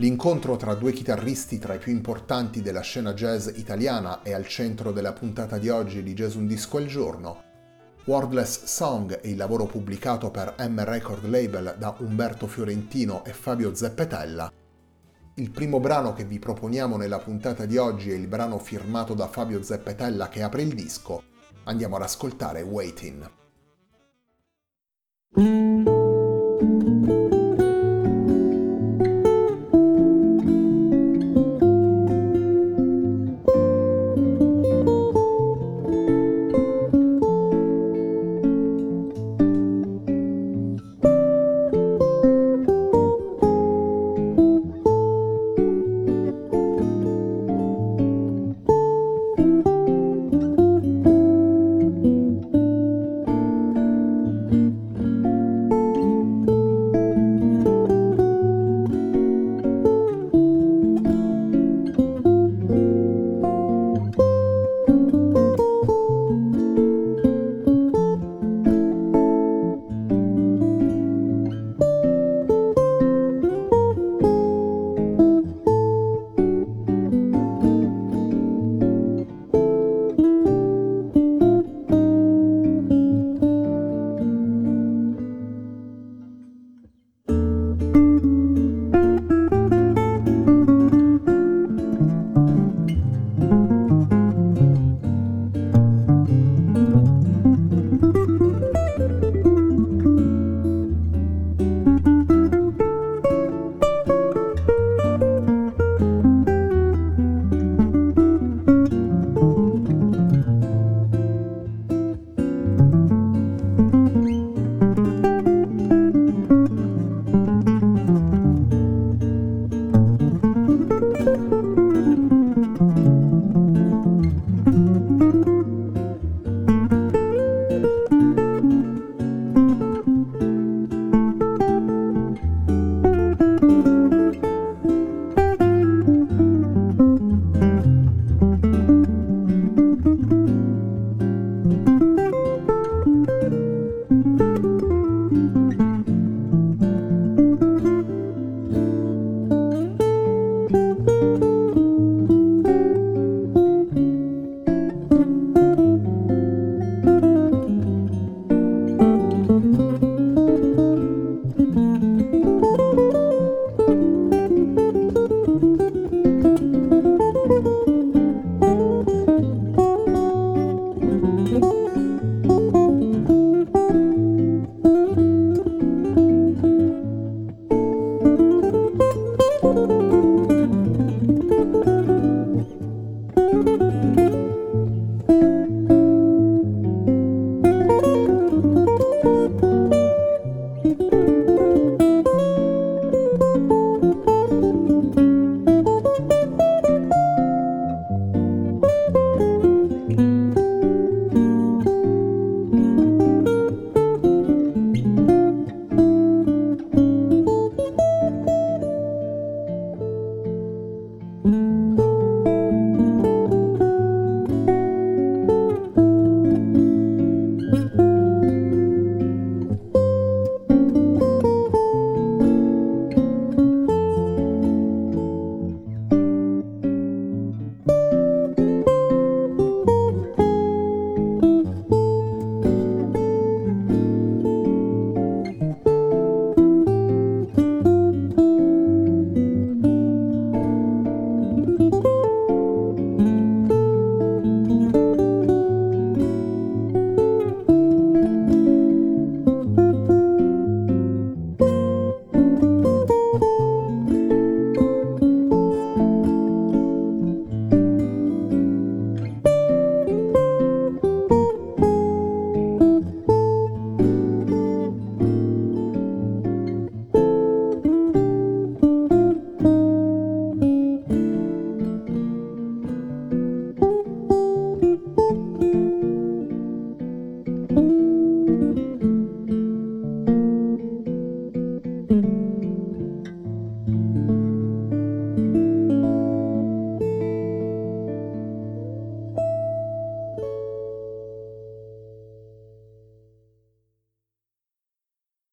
L'incontro tra due chitarristi tra i più importanti della scena jazz italiana è al centro della puntata di oggi di Jazz Un Disco al Giorno. Wordless Song è il lavoro pubblicato per M Record Label da Umberto Fiorentino e Fabio Zeppetella. Il primo brano che vi proponiamo nella puntata di oggi è il brano firmato da Fabio Zeppetella che apre il disco. Andiamo ad ascoltare Waiting.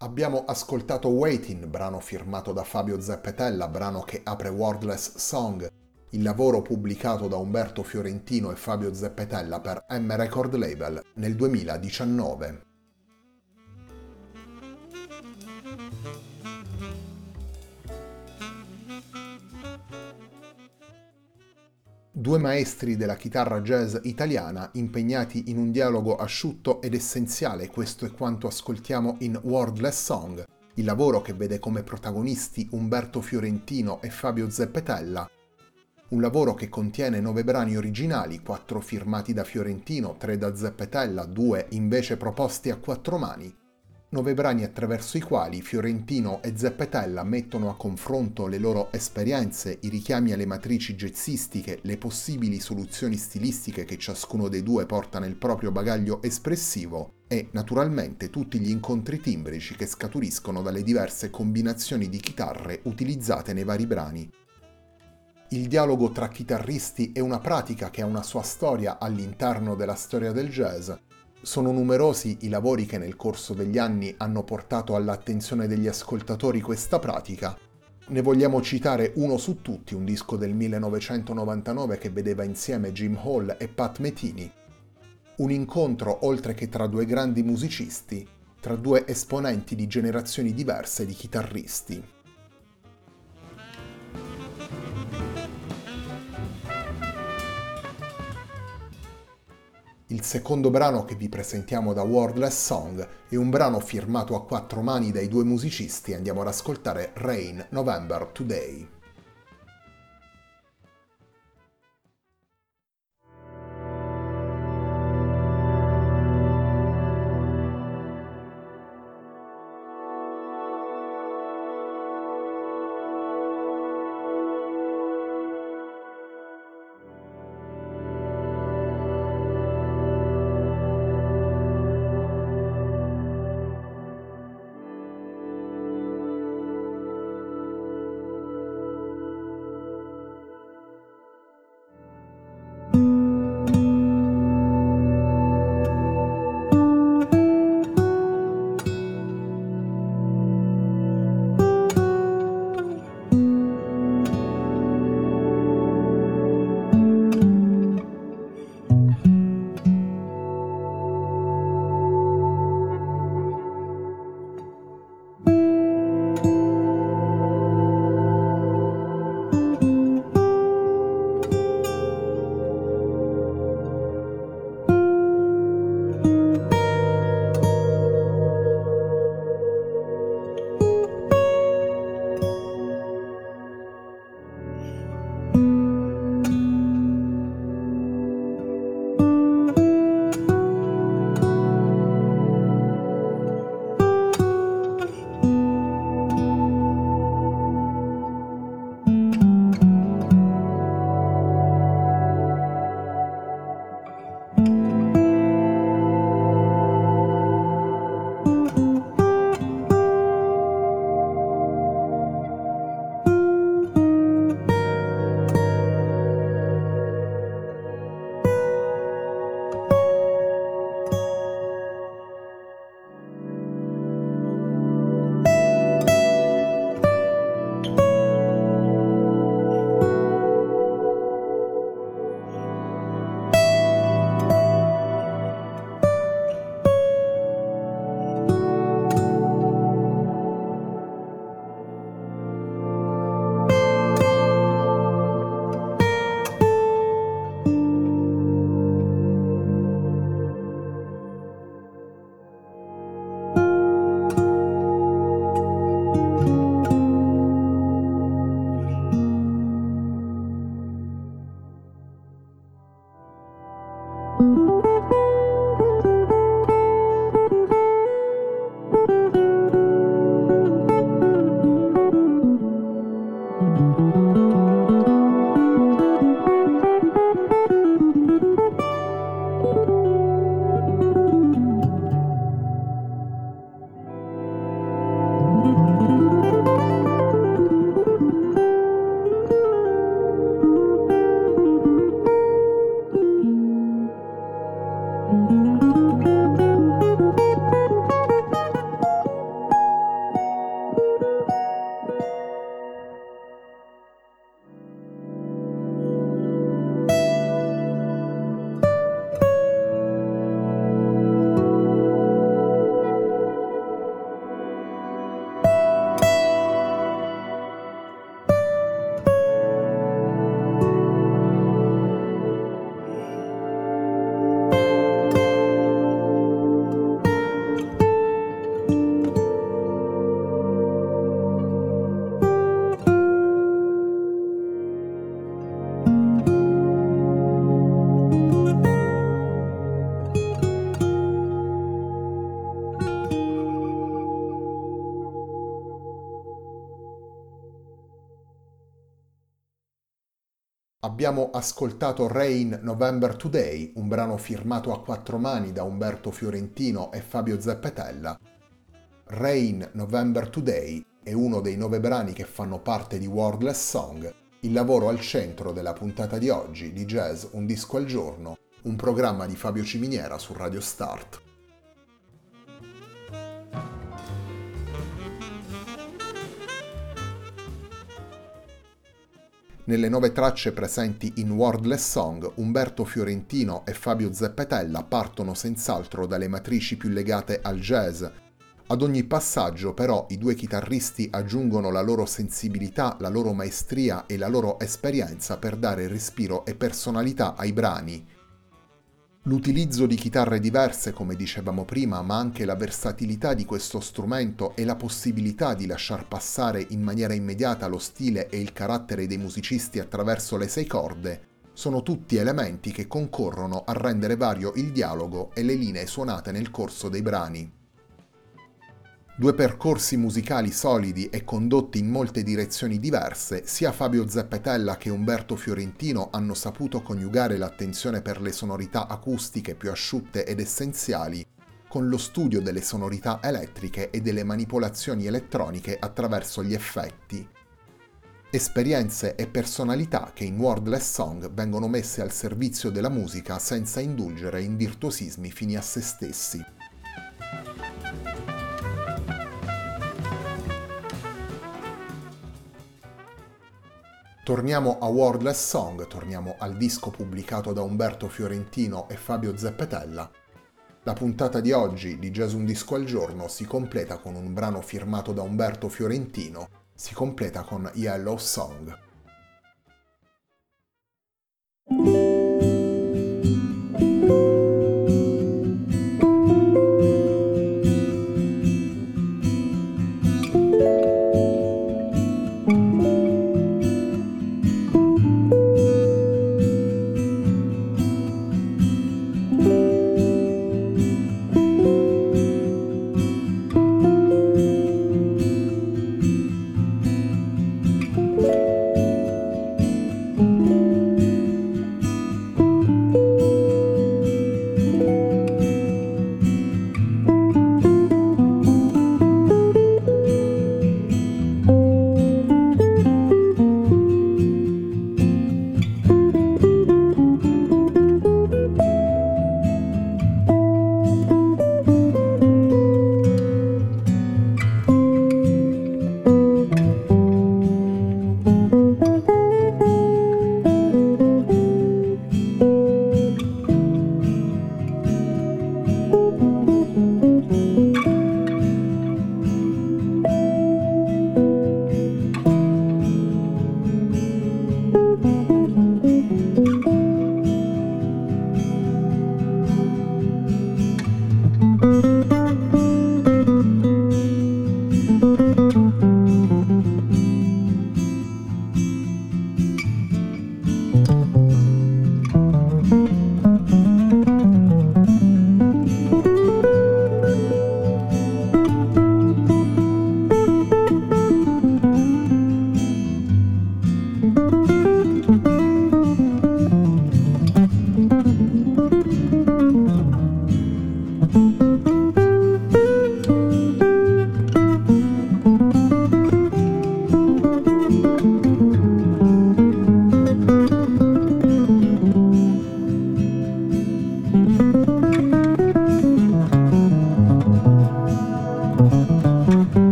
Abbiamo ascoltato Waiting, brano firmato da Fabio Zeppetella, brano che apre Wordless Song, il lavoro pubblicato da Umberto Fiorentino e Fabio Zeppetella per M Record Label nel 2019. Due maestri della chitarra jazz italiana impegnati in un dialogo asciutto ed essenziale, questo è quanto ascoltiamo in Wordless Song, il lavoro che vede come protagonisti Umberto Fiorentino e Fabio Zeppetella, un lavoro che contiene nove brani originali, quattro firmati da Fiorentino, tre da Zeppetella, due invece proposti a quattro mani. Nove brani attraverso i quali Fiorentino e Zeppetella mettono a confronto le loro esperienze, i richiami alle matrici jazzistiche, le possibili soluzioni stilistiche che ciascuno dei due porta nel proprio bagaglio espressivo e, naturalmente, tutti gli incontri timbrici che scaturiscono dalle diverse combinazioni di chitarre utilizzate nei vari brani. Il dialogo tra chitarristi è una pratica che ha una sua storia all'interno della storia del jazz. Sono numerosi i lavori che nel corso degli anni hanno portato all'attenzione degli ascoltatori questa pratica. Ne vogliamo citare uno su tutti, un disco del 1999 che vedeva insieme Jim Hall e Pat Metini. Un incontro oltre che tra due grandi musicisti, tra due esponenti di generazioni diverse di chitarristi. Il secondo brano che vi presentiamo da Wordless Song è un brano firmato a quattro mani dai due musicisti. Andiamo ad ascoltare Rain November Today. Abbiamo ascoltato Rain November Today, un brano firmato a quattro mani da Umberto Fiorentino e Fabio Zeppetella. Rain November Today è uno dei nove brani che fanno parte di Wordless Song, il lavoro al centro della puntata di oggi di Jazz Un disco al giorno, un programma di Fabio Ciminiera su Radio Start. Nelle nove tracce presenti in Wordless Song, Umberto Fiorentino e Fabio Zeppetella partono senz'altro dalle matrici più legate al jazz. Ad ogni passaggio però i due chitarristi aggiungono la loro sensibilità, la loro maestria e la loro esperienza per dare respiro e personalità ai brani. L'utilizzo di chitarre diverse, come dicevamo prima, ma anche la versatilità di questo strumento e la possibilità di lasciar passare in maniera immediata lo stile e il carattere dei musicisti attraverso le sei corde, sono tutti elementi che concorrono a rendere vario il dialogo e le linee suonate nel corso dei brani. Due percorsi musicali solidi e condotti in molte direzioni diverse, sia Fabio Zeppetella che Umberto Fiorentino hanno saputo coniugare l'attenzione per le sonorità acustiche più asciutte ed essenziali con lo studio delle sonorità elettriche e delle manipolazioni elettroniche attraverso gli effetti. Esperienze e personalità che in Wordless Song vengono messe al servizio della musica senza indulgere in virtuosismi fini a se stessi. Torniamo a Wordless Song, torniamo al disco pubblicato da Umberto Fiorentino e Fabio Zeppetella. La puntata di oggi di Jazz Un Disco al Giorno si completa con un brano firmato da Umberto Fiorentino, si completa con Yellow Song.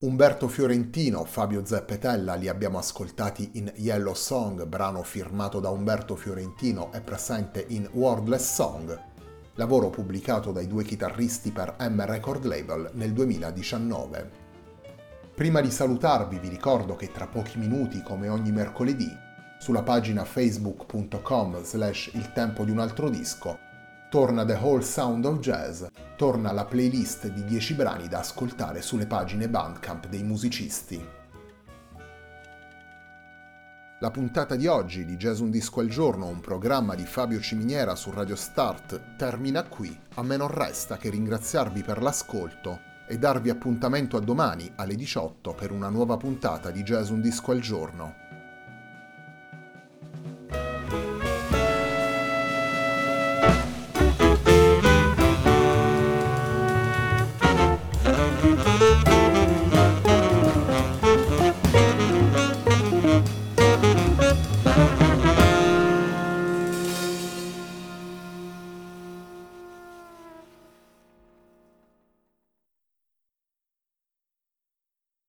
Umberto Fiorentino, Fabio Zeppetella li abbiamo ascoltati in Yellow Song, brano firmato da Umberto Fiorentino e presente in Wordless Song, lavoro pubblicato dai due chitarristi per M Record Label nel 2019. Prima di salutarvi vi ricordo che tra pochi minuti, come ogni mercoledì, sulla pagina facebook.com slash il tempo di un altro disco, torna The Whole Sound of Jazz, torna la playlist di 10 brani da ascoltare sulle pagine Bandcamp dei musicisti. La puntata di oggi di Jazz Un Disco al Giorno, un programma di Fabio Ciminiera su Radio Start, termina qui. A me non resta che ringraziarvi per l'ascolto e darvi appuntamento a domani alle 18 per una nuova puntata di Jazz Un Disco al Giorno.